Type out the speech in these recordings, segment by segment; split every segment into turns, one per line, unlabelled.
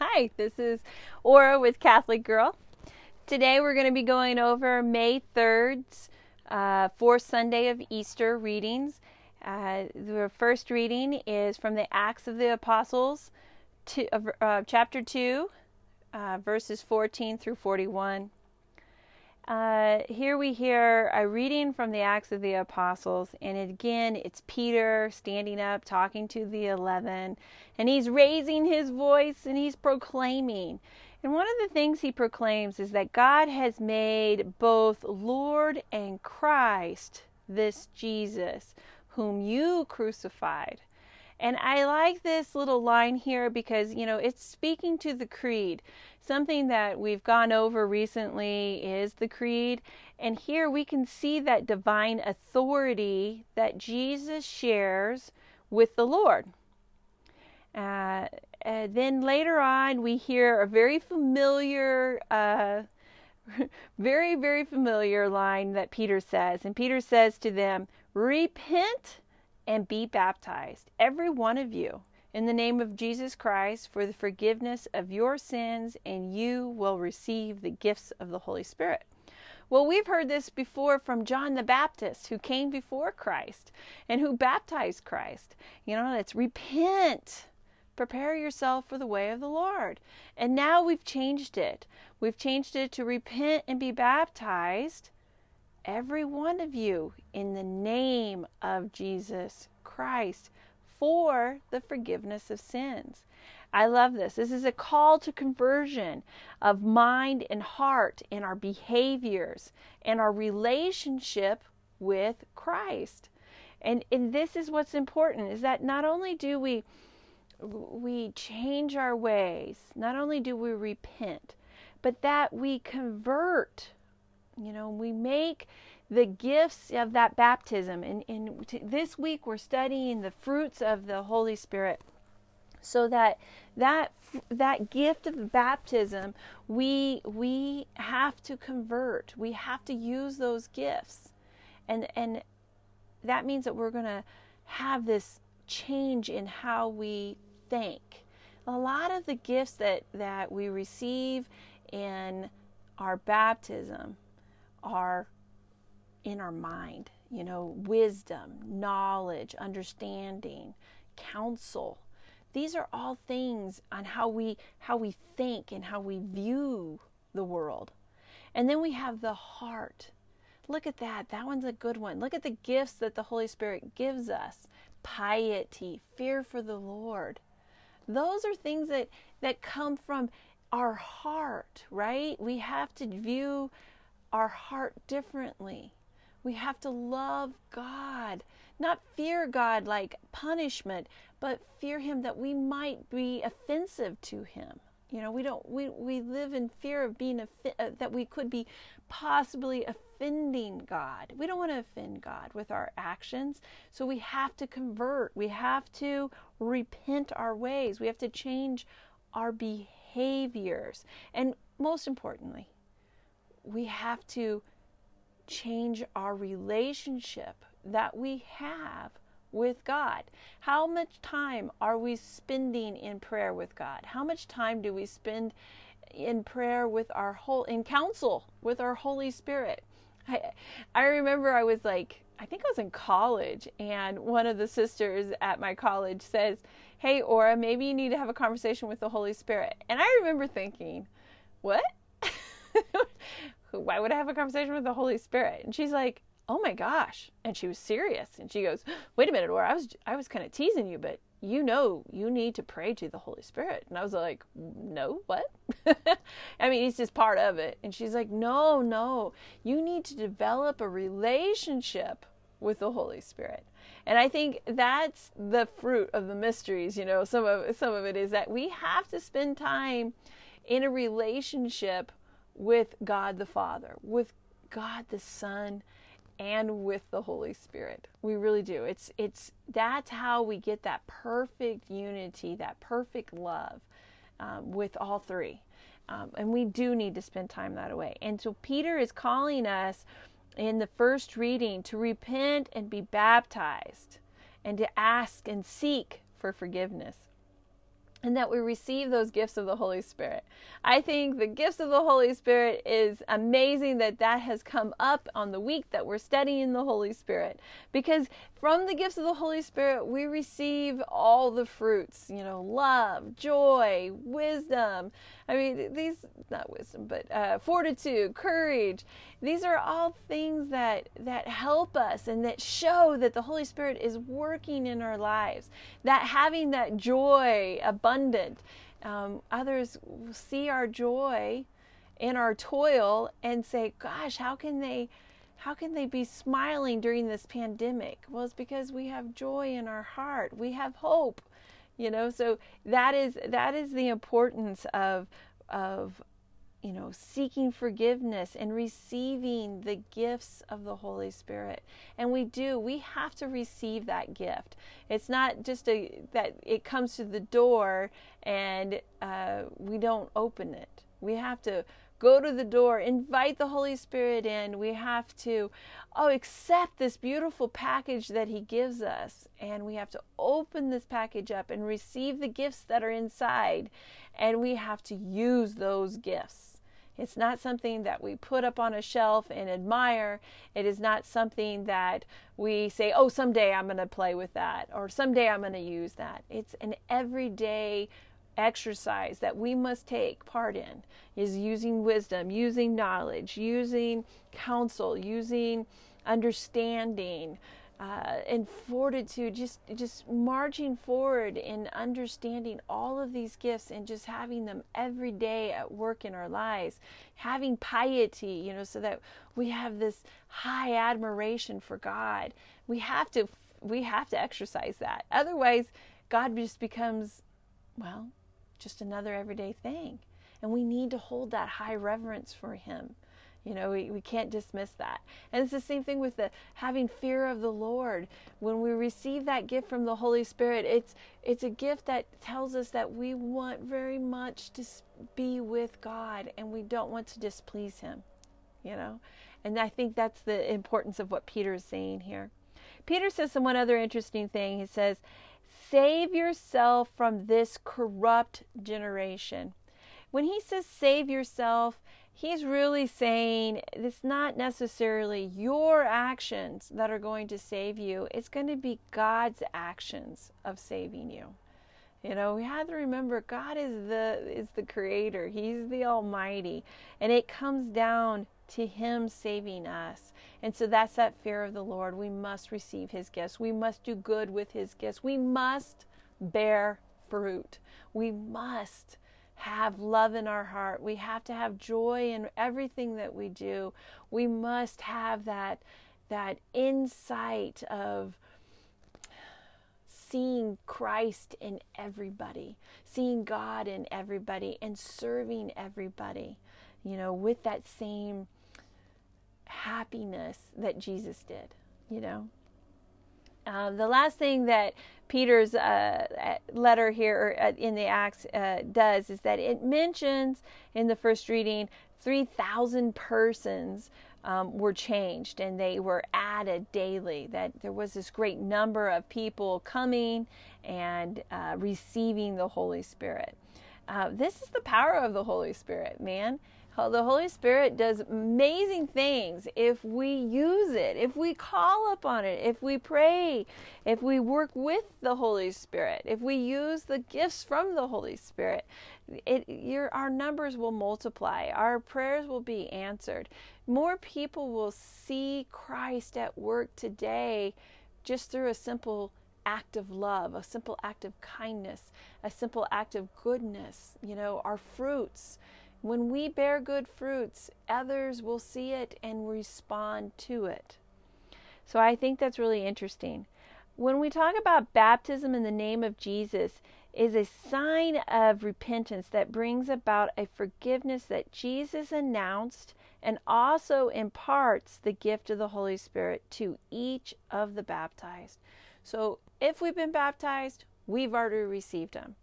Hi, this is Aura with Catholic Girl. Today we're going to be going over May 3rd's uh, fourth Sunday of Easter readings. Uh, the first reading is from the Acts of the Apostles, to, uh, chapter 2, uh, verses 14 through 41. Uh, here we hear a reading from the Acts of the Apostles, and again, it's Peter standing up, talking to the eleven, and he's raising his voice and he's proclaiming. And one of the things he proclaims is that God has made both Lord and Christ this Jesus, whom you crucified. And I like this little line here because, you know, it's speaking to the creed. Something that we've gone over recently is the creed. And here we can see that divine authority that Jesus shares with the Lord. Uh, then later on, we hear a very familiar, uh, very, very familiar line that Peter says. And Peter says to them, Repent and be baptized, every one of you, in the name of Jesus Christ for the forgiveness of your sins, and you will receive the gifts of the Holy Spirit. Well, we've heard this before from John the Baptist, who came before Christ and who baptized Christ. You know, it's repent, prepare yourself for the way of the Lord. And now we've changed it. We've changed it to repent and be baptized, every one of you, in the name of Jesus Christ for the forgiveness of sins. I love this. This is a call to conversion of mind and heart in our behaviors and our relationship with Christ. And, and this is what's important is that not only do we we change our ways, not only do we repent, but that we convert. You know, we make the gifts of that baptism. And, and this week we're studying the fruits of the Holy Spirit. So that that that gift of baptism we we have to convert. We have to use those gifts. And and that means that we're going to have this change in how we think. A lot of the gifts that that we receive in our baptism are in our mind, you know, wisdom, knowledge, understanding, counsel. These are all things on how we how we think and how we view the world. And then we have the heart. Look at that. That one's a good one. Look at the gifts that the Holy Spirit gives us. Piety, fear for the Lord. Those are things that that come from our heart, right? We have to view our heart differently. We have to love God, not fear God like punishment, but fear Him that we might be offensive to Him. You know, we don't we we live in fear of being uh, that we could be possibly offending God. We don't want to offend God with our actions. So we have to convert. We have to repent our ways. We have to change our behaviors. And most importantly, we have to change our relationship that we have with God. How much time are we spending in prayer with God? How much time do we spend in prayer with our whole in counsel with our Holy Spirit? I I remember I was like I think I was in college and one of the sisters at my college says, "Hey Aura, maybe you need to have a conversation with the Holy Spirit." And I remember thinking, "What?" why would I have a conversation with the Holy Spirit? And she's like, oh my gosh. And she was serious. And she goes, wait a minute, or I was, I was kind of teasing you, but you know, you need to pray to the Holy Spirit. And I was like, no, what? I mean, he's just part of it. And she's like, no, no, you need to develop a relationship with the Holy Spirit. And I think that's the fruit of the mysteries, you know, some of some of it is that we have to spend time in a relationship with God the Father, with God the Son, and with the Holy Spirit. We really do. It's it's that's how we get that perfect unity, that perfect love um, with all three. Um, and we do need to spend time that way. And so Peter is calling us in the first reading to repent and be baptized and to ask and seek for forgiveness. And that we receive those gifts of the Holy Spirit. I think the gifts of the Holy Spirit is amazing that that has come up on the week that we're studying the Holy Spirit because from the gifts of the Holy Spirit we receive all the fruits, you know, love, joy, wisdom. I mean, these not wisdom, but uh, fortitude, courage. These are all things that that help us and that show that the Holy Spirit is working in our lives. That having that joy abundant um, others see our joy in our toil and say, "Gosh, how can they, how can they be smiling during this pandemic?" Well, it's because we have joy in our heart. We have hope, you know. So that is that is the importance of of you know, seeking forgiveness and receiving the gifts of the Holy Spirit. And we do, we have to receive that gift. It's not just a that it comes to the door and uh, we don't open it. We have to go to the door, invite the Holy Spirit in. We have to, oh, accept this beautiful package that He gives us. And we have to open this package up and receive the gifts that are inside. And we have to use those gifts. It's not something that we put up on a shelf and admire. It is not something that we say, oh, someday I'm going to play with that or someday I'm going to use that. It's an everyday exercise that we must take part in is using wisdom, using knowledge, using counsel, using understanding, uh, and fortitude, just just marching forward in understanding all of these gifts and just having them every day at work in our lives, having piety, you know, so that we have this high admiration for God. We have to we have to exercise that. Otherwise, God just becomes, well, just another everyday thing, and we need to hold that high reverence for Him. You know, we, we can't dismiss that. And it's the same thing with the having fear of the Lord. When we receive that gift from the Holy Spirit, it's it's a gift that tells us that we want very much to be with God and we don't want to displease him. You know? And I think that's the importance of what Peter is saying here. Peter says some one other interesting thing. He says, "Save yourself from this corrupt generation." When he says save yourself, he's really saying it's not necessarily your actions that are going to save you, it's going to be God's actions of saving you. You know, we have to remember God is the is the creator. He's the almighty. And it comes down to him saving us. And so that's that fear of the Lord. We must receive his gifts. We must do good with his gifts. We must bear fruit. We must have love in our heart. We have to have joy in everything that we do. We must have that that insight of seeing Christ in everybody, seeing God in everybody and serving everybody, you know, with that same happiness that Jesus did, you know. Um, the last thing that Peter's uh, letter here uh, in the Acts uh, does is that it mentions in the first reading 3,000 persons um, were changed and they were added daily. That there was this great number of people coming and uh, receiving the Holy Spirit. Uh, this is the power of the Holy Spirit, man the Holy Spirit does amazing things if we use it, if we call upon it, if we pray, if we work with the Holy Spirit, if we use the gifts from the Holy Spirit. It, your, our numbers will multiply, our prayers will be answered. More people will see Christ at work today just through a simple act of love, a simple act of kindness, a simple act of goodness, you know, our fruits when we bear good fruits, others will see it and respond to it. So I think that's really interesting. When we talk about baptism in the name of Jesus, is a sign of repentance that brings about a forgiveness that Jesus announced and also imparts the gift of the Holy Spirit to each of the baptized. So if we've been baptized, we've already received them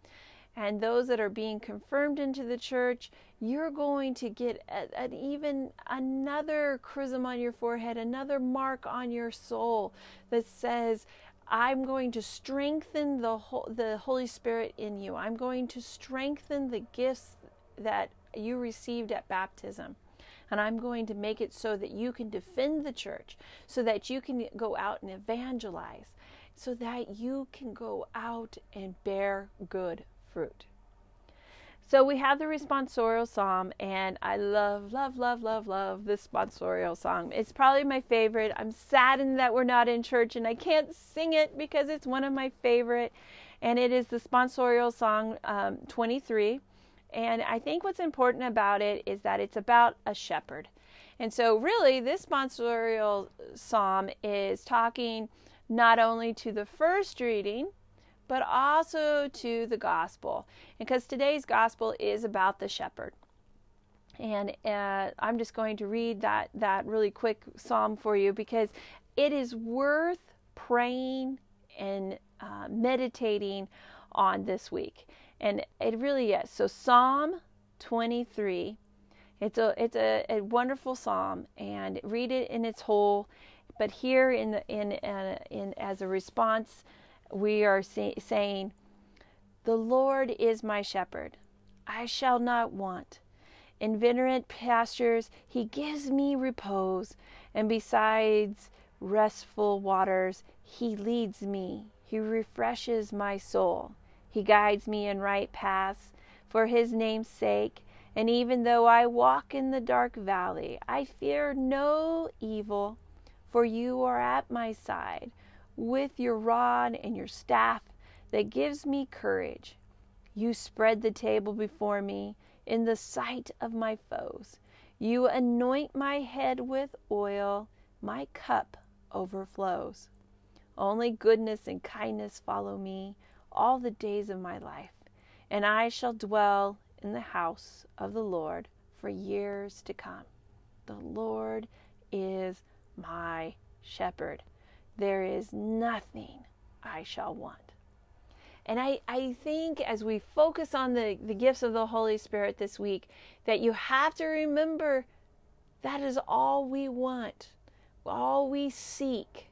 and those that are being confirmed into the church, you're going to get an even another chrism on your forehead, another mark on your soul that says, I'm going to strengthen the the Holy Spirit in you. I'm going to strengthen the gifts that you received at baptism. And I'm going to make it so that you can defend the church, so that you can go out and evangelize, so that you can go out and bear good fruit. So we have the responsorial psalm, and I love, love, love, love, love this responsorial song. It's probably my favorite. I'm saddened that we're not in church and I can't sing it because it's one of my favorite, and it is the responsorial song um, 23. And I think what's important about it is that it's about a shepherd. And so, really, this responsorial psalm is talking not only to the first reading, but also to the gospel. Because today's gospel is about the shepherd. And uh, I'm just going to read that, that really quick psalm for you because it is worth praying and uh, meditating on this week. And it really is. So, Psalm 23. It's a it's a, a wonderful psalm, and read it in its whole. But here in the in uh, in as a response we are say, saying, The Lord is my shepherd, I shall not want. In verdant pastures he gives me repose, and besides restful waters he leads me. He refreshes my soul. He guides me in right paths for his name's sake. And even though I walk in the dark valley, I fear no evil, for you are at my side with your rod and your staff that gives me courage. You spread the table before me in the sight of my foes. You anoint my head with oil, my cup overflows. Only goodness and kindness follow me all the days of my life, and I shall dwell in the house of the Lord for years to come. The Lord is my shepherd there is nothing I shall want. And I, I think as we focus on the, the gifts of the Holy Spirit this week, that you have to remember that is all we want, all we seek.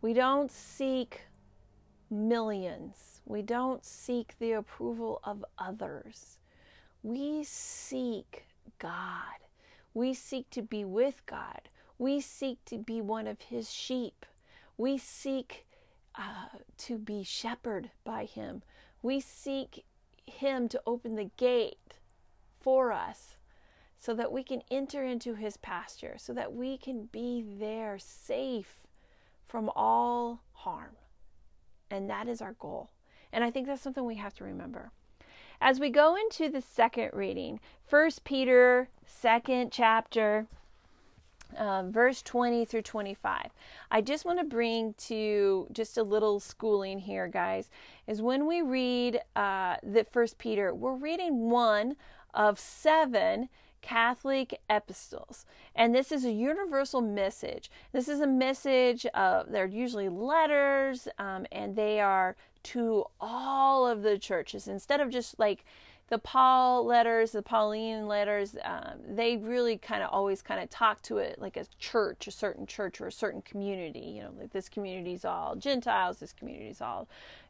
We don't seek millions, we don't seek the approval of others. We seek God. We seek to be with God. We seek to be one of His sheep. We seek uh, to be shepherded by Him. We seek Him to open the gate for us so that we can enter into His pasture, so that we can be there safe from all harm. And that is our goal. And I think that's something we have to remember. As we go into the second reading, First Peter, second chapter, uh, verse 20 through 25. I just want to bring to just a little schooling here, guys, is when we read uh, the First Peter, we're reading one of seven Catholic epistles. And this is a universal message. This is a message of, they're usually letters, um, and they are to all of the churches instead of just like the Paul letters, the Pauline letters, um, they really kind of always kind of talk to it like a church, a certain church or a certain community. You know, like this community's all Gentiles, this community's all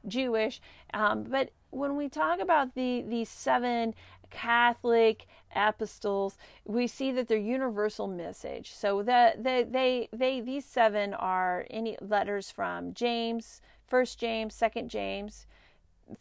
Jewish. Um, but when we talk about the these seven Catholic epistles, we see that they're universal message. So that they, they they these seven are any letters from James, First James, Second James.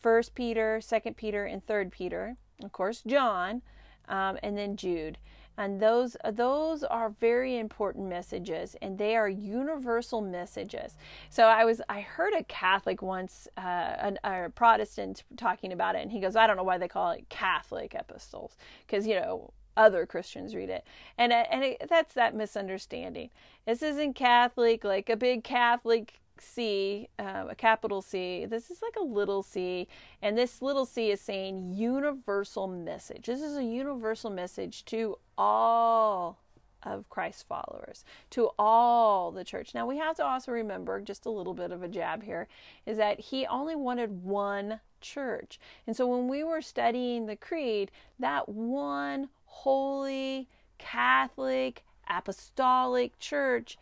First Peter, Second Peter, and Third Peter. Of course, John, um, and then Jude. And those those are very important messages, and they are universal messages. So I was I heard a Catholic once, uh, a, a Protestant talking about it, and he goes, I don't know why they call it Catholic epistles, because you know other Christians read it, and and it, that's that misunderstanding. This isn't Catholic like a big Catholic C, uh, a capital C. This is like a little c, and this little c is saying universal message. This is a universal message to all of Christ's followers, to all the church. Now, we have to also remember just a little bit of a jab here is that he only wanted one church. And so when we were studying the creed, that one holy, Catholic, apostolic church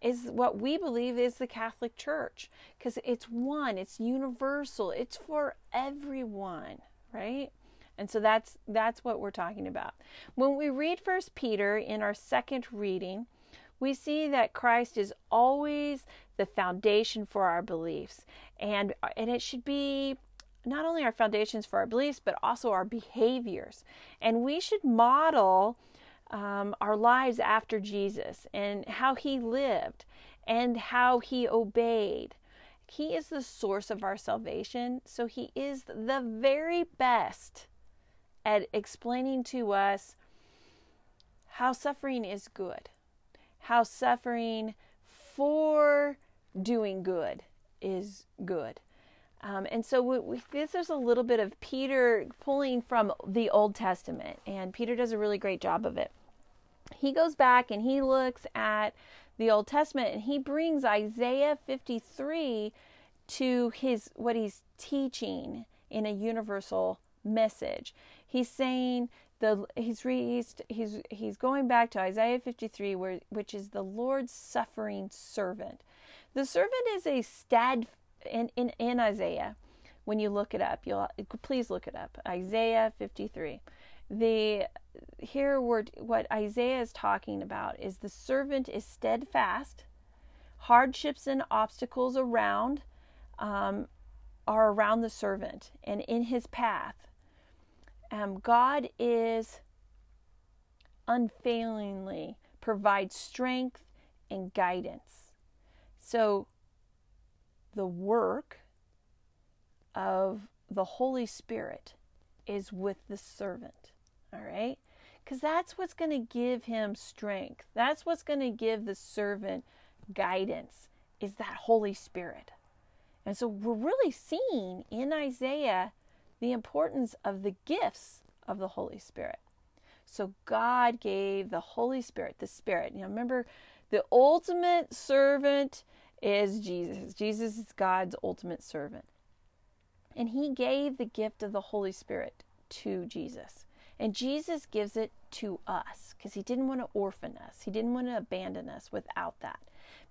is what we believe is the Catholic Church because it's one, it's universal, it's for everyone, right? And so that's that's what we're talking about. When we read First Peter in our second reading, we see that Christ is always the foundation for our beliefs, and and it should be not only our foundations for our beliefs but also our behaviors, and we should model um, our lives after Jesus and how he lived and how he obeyed. He is the source of our salvation, so he is the very best at explaining to us how suffering is good, how suffering for doing good is good. Um, and so we, we, this is a little bit of Peter pulling from the Old Testament, and Peter does a really great job of it. He goes back and he looks at the Old Testament and he brings Isaiah 53 to his what he's teaching in a universal message. He's saying the he's he's he's, he's going back to Isaiah 53 where which is the Lord's suffering servant. The servant is a stad in, in, in Isaiah. When you look it up, you'll please look it up. Isaiah 53. The here what Isaiah is talking about is the servant is steadfast. Hardships and obstacles around um, are around the servant and in his path. Um, God is unfailingly provides strength and guidance. So the work of the Holy Spirit is with the servant. All right? Because that's what's going to give him strength. That's what's going to give the servant guidance, is that Holy Spirit. And so we're really seeing in Isaiah the importance of the gifts of the Holy Spirit. So God gave the Holy Spirit, the Spirit. You know, remember, the ultimate servant is Jesus. Jesus is God's ultimate servant. And he gave the gift of the Holy Spirit to Jesus. And Jesus gives it to us because he didn't want to orphan us. He didn't want to abandon us without that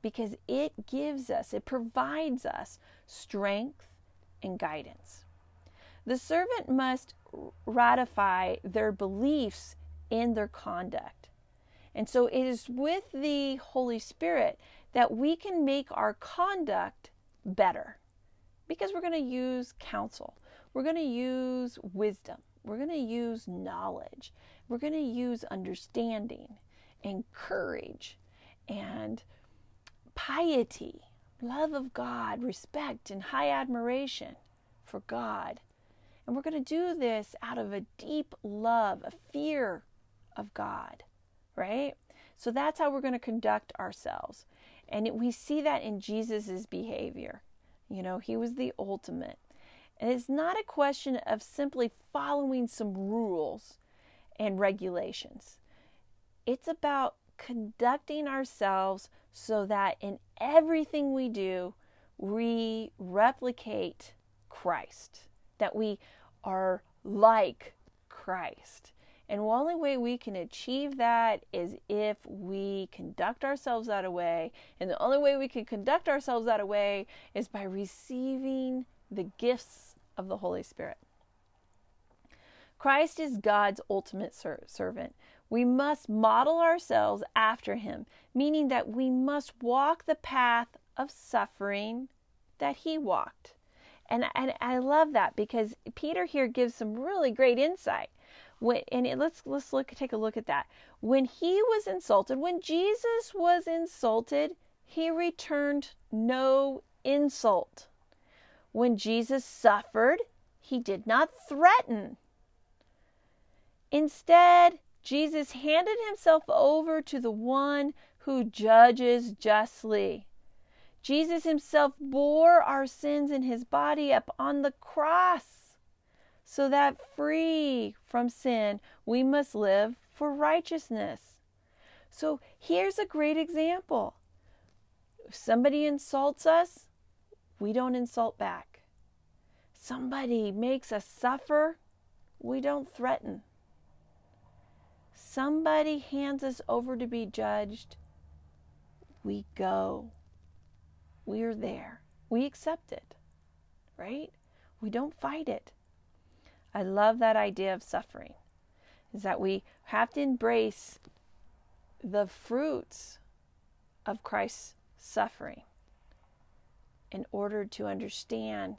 because it gives us, it provides us strength and guidance. The servant must ratify their beliefs in their conduct. And so it is with the Holy Spirit that we can make our conduct better because we're going to use counsel, we're going to use wisdom, we're going to use knowledge. We're going to use understanding and courage and piety, love of God, respect, and high admiration for God. And we're going to do this out of a deep love, a fear of God, right? So that's how we're going to conduct ourselves. And it, we see that in Jesus' behavior. You know, he was the ultimate. And it's not a question of simply following some rules and regulations. It's about conducting ourselves so that in everything we do, we replicate Christ, that we are like Christ. And the only way we can achieve that is if we conduct ourselves that way. And the only way we can conduct ourselves that way is by receiving the gifts of the Holy Spirit. Christ is God's ultimate ser- servant. We must model ourselves after him, meaning that we must walk the path of suffering that he walked. And, and I love that because Peter here gives some really great insight. When, and it, let's let's look take a look at that. When he was insulted, when Jesus was insulted, he returned no insult. When Jesus suffered, he did not threaten. Instead, Jesus handed himself over to the one who judges justly. Jesus himself bore our sins in his body up on the cross, so that free from sin, we must live for righteousness. So here's a great example. If somebody insults us, we don't insult back. Somebody makes us suffer, we don't threaten. Somebody hands us over to be judged, we go. We're there. We accept it, right? We don't fight it. I love that idea of suffering, is that we have to embrace the fruits of Christ's suffering in order to understand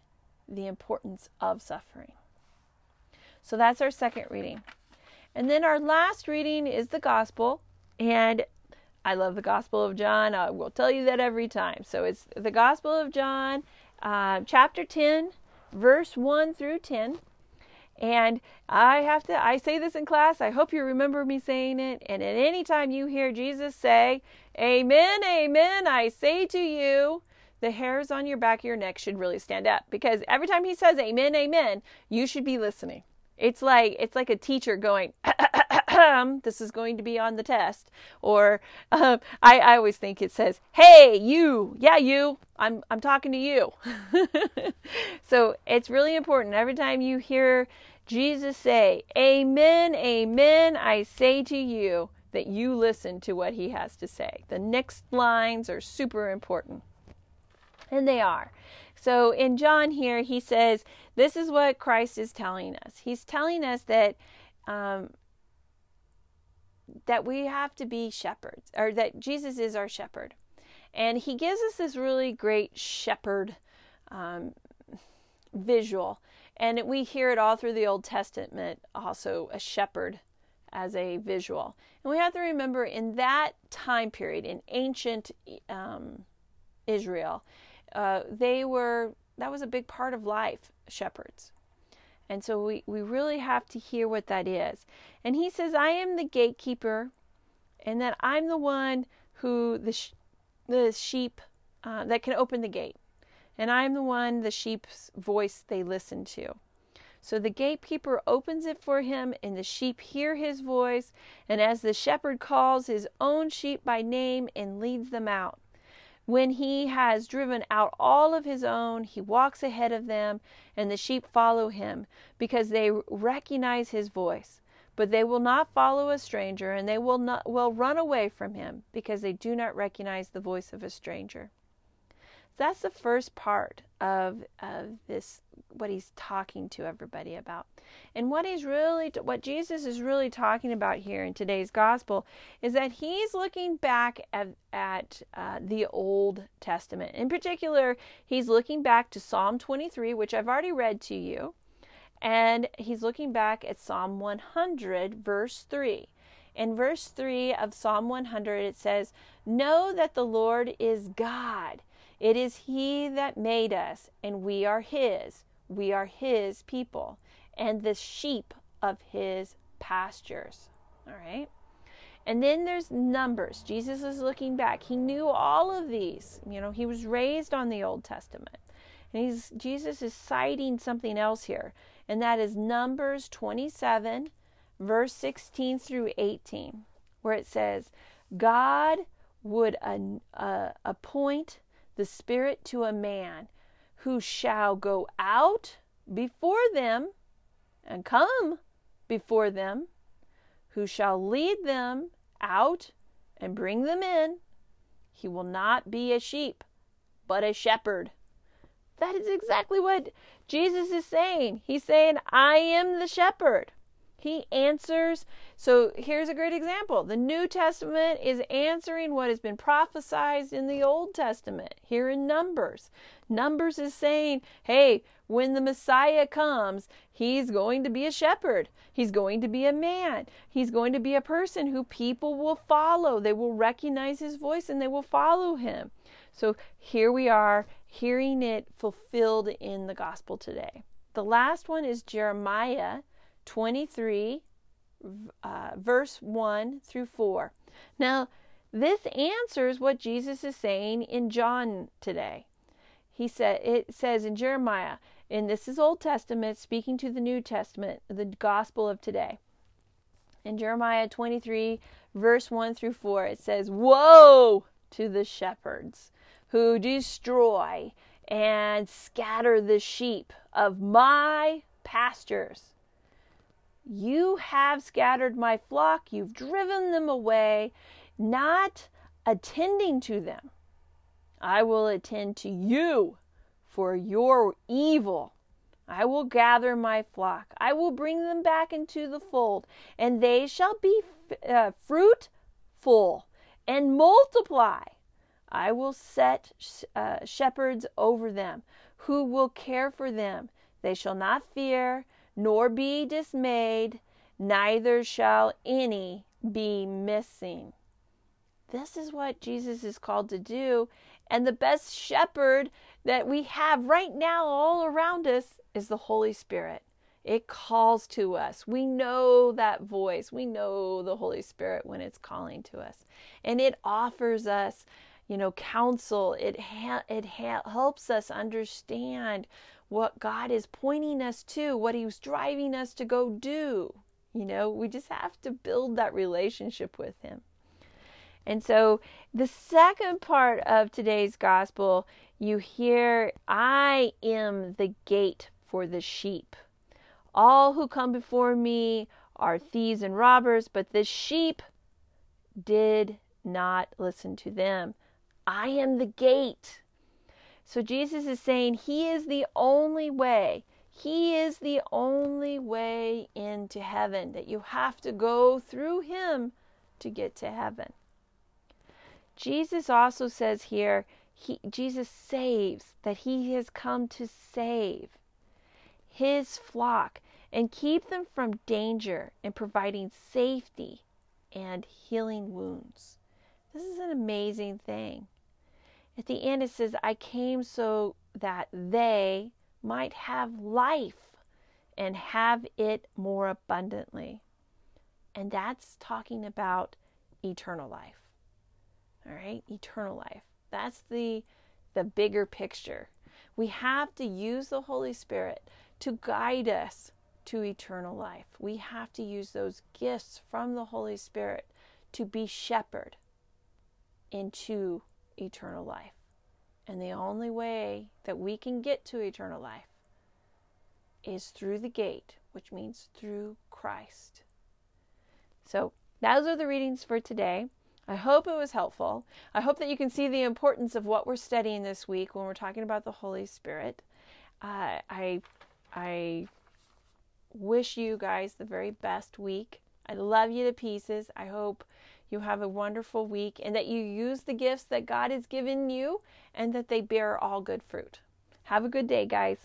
the importance of suffering. So that's our second reading. And then our last reading is the gospel. And I love the Gospel of John. I will tell you that every time. So it's the Gospel of John, uh, chapter 10, verse 1 through 10. And I have to, I say this in class. I hope you remember me saying it. And at any time you hear Jesus say, Amen, Amen, I say to you, the hairs on your back of your neck should really stand up because every time he says Amen, Amen, you should be listening. It's like it's like a teacher going, "This is going to be on the test," or um, I, I always think it says, "Hey, you, yeah, you, I'm I'm talking to you." so it's really important every time you hear Jesus say, "Amen, Amen," I say to you that you listen to what he has to say. The next lines are super important, and they are. So in John here, he says, This is what Christ is telling us. He's telling us that. Um, that we have to be shepherds, or that Jesus is our shepherd. And he gives us this really great shepherd um, visual. And we hear it all through the Old Testament, also a shepherd as a visual. And we have to remember in that time period, in ancient um, Israel, uh, they were that was a big part of life, shepherds. And so we, we really have to hear what that is. And he says, I am the gatekeeper, and that I'm the one who the, sh- the sheep uh, that can open the gate. And I'm the one, the sheep's voice they listen to. So the gatekeeper opens it for him, and the sheep hear his voice. And as the shepherd calls his own sheep by name and leads them out, when he has driven out all of his own, he walks ahead of them, and the sheep follow him because they recognize his voice. But they will not follow a stranger, and they will not will run away from him because they do not recognize the voice of a stranger. That's the first part of, of this, what he's talking to everybody about. And what he's really, what Jesus is really talking about here in today's gospel is that he's looking back at, at uh, the Old Testament. In particular, he's looking back to Psalm 23, which I've already read to you. And he's looking back at Psalm 100, verse 3. In verse 3 of Psalm 100, it says, Know that the Lord is God. It is He that made us, and we are His. We are His people, and the sheep of His pastures. All right? And then there's Numbers. Jesus is looking back. He knew all of these. You know, he was raised on the Old Testament. And he's Jesus is citing something else here, and that is Numbers 27, verse 16 through 18, where it says, God would uh, uh, appoint the Spirit to a man who shall go out before them and come before them, who shall lead them out and bring them in. He will not be a sheep, but a shepherd. That is exactly what Jesus is saying. He's saying, I am the shepherd. He answers. So here's a great example. The New Testament is answering what has been prophesied in the Old Testament, here in Numbers. Numbers is saying, hey, when the Messiah comes, he's going to be a shepherd. He's going to be a man. He's going to be a person who people will follow. They will recognize his voice and they will follow him. So here we are, hearing it fulfilled in the gospel today. The last one is Jeremiah 23, uh, verse 1 through 4. Now, this answers what Jesus is saying in John today. He said it says in Jeremiah, and this is Old Testament speaking to the New Testament, the gospel of today. In Jeremiah 23, verse 1 through 4, it says, Woe to the shepherds who destroy and scatter the sheep of my pastures. You have scattered my flock, you've driven them away. Not attending to them. I will attend to you for your evil. I will gather my flock. I will bring them back into the fold, and they shall be uh, fruitful and multiply. I will set uh, shepherds over them who will care for them. They shall not fear nor be dismayed, neither shall any be missing. This is what Jesus is called to do. And the best shepherd that we have right now all around us is the Holy Spirit. It calls to us. We know that voice. We know the Holy Spirit when it's calling to us. And it offers us, you know, counsel. It ha- it ha- helps us understand what God is pointing us to, what he's driving us to go do. You know, we just have to build that relationship with him. And so the second part of today's gospel, you hear, I am the gate for the sheep. All who come before me are thieves and robbers, but the sheep did not listen to them. I am the gate. So Jesus is saying He is the only way. He is the only way into heaven, that you have to go through Him to get to heaven. Jesus also says here, he, Jesus saves, that He has come to save His flock and keep them from danger and providing safety and healing wounds. This is an amazing thing. At the end, it says, I came so that they might have life and have it more abundantly. And that's talking about eternal life. All right? Eternal life. That's the the bigger picture. We have to use the Holy Spirit to guide us to eternal life. We have to use those gifts from the Holy Spirit to be shepherd into eternal life. And the only way that we can get to eternal life is through the gate, which means through Christ. So, those are the readings for today. I hope it was helpful. I hope that you can see the importance of what we're studying this week when we're talking about the Holy Spirit. Uh, I, I wish you guys the very best week. I love you to pieces. I hope you have a wonderful week and that you use the gifts that God has given you and that they bear all good fruit. Have a good day, guys.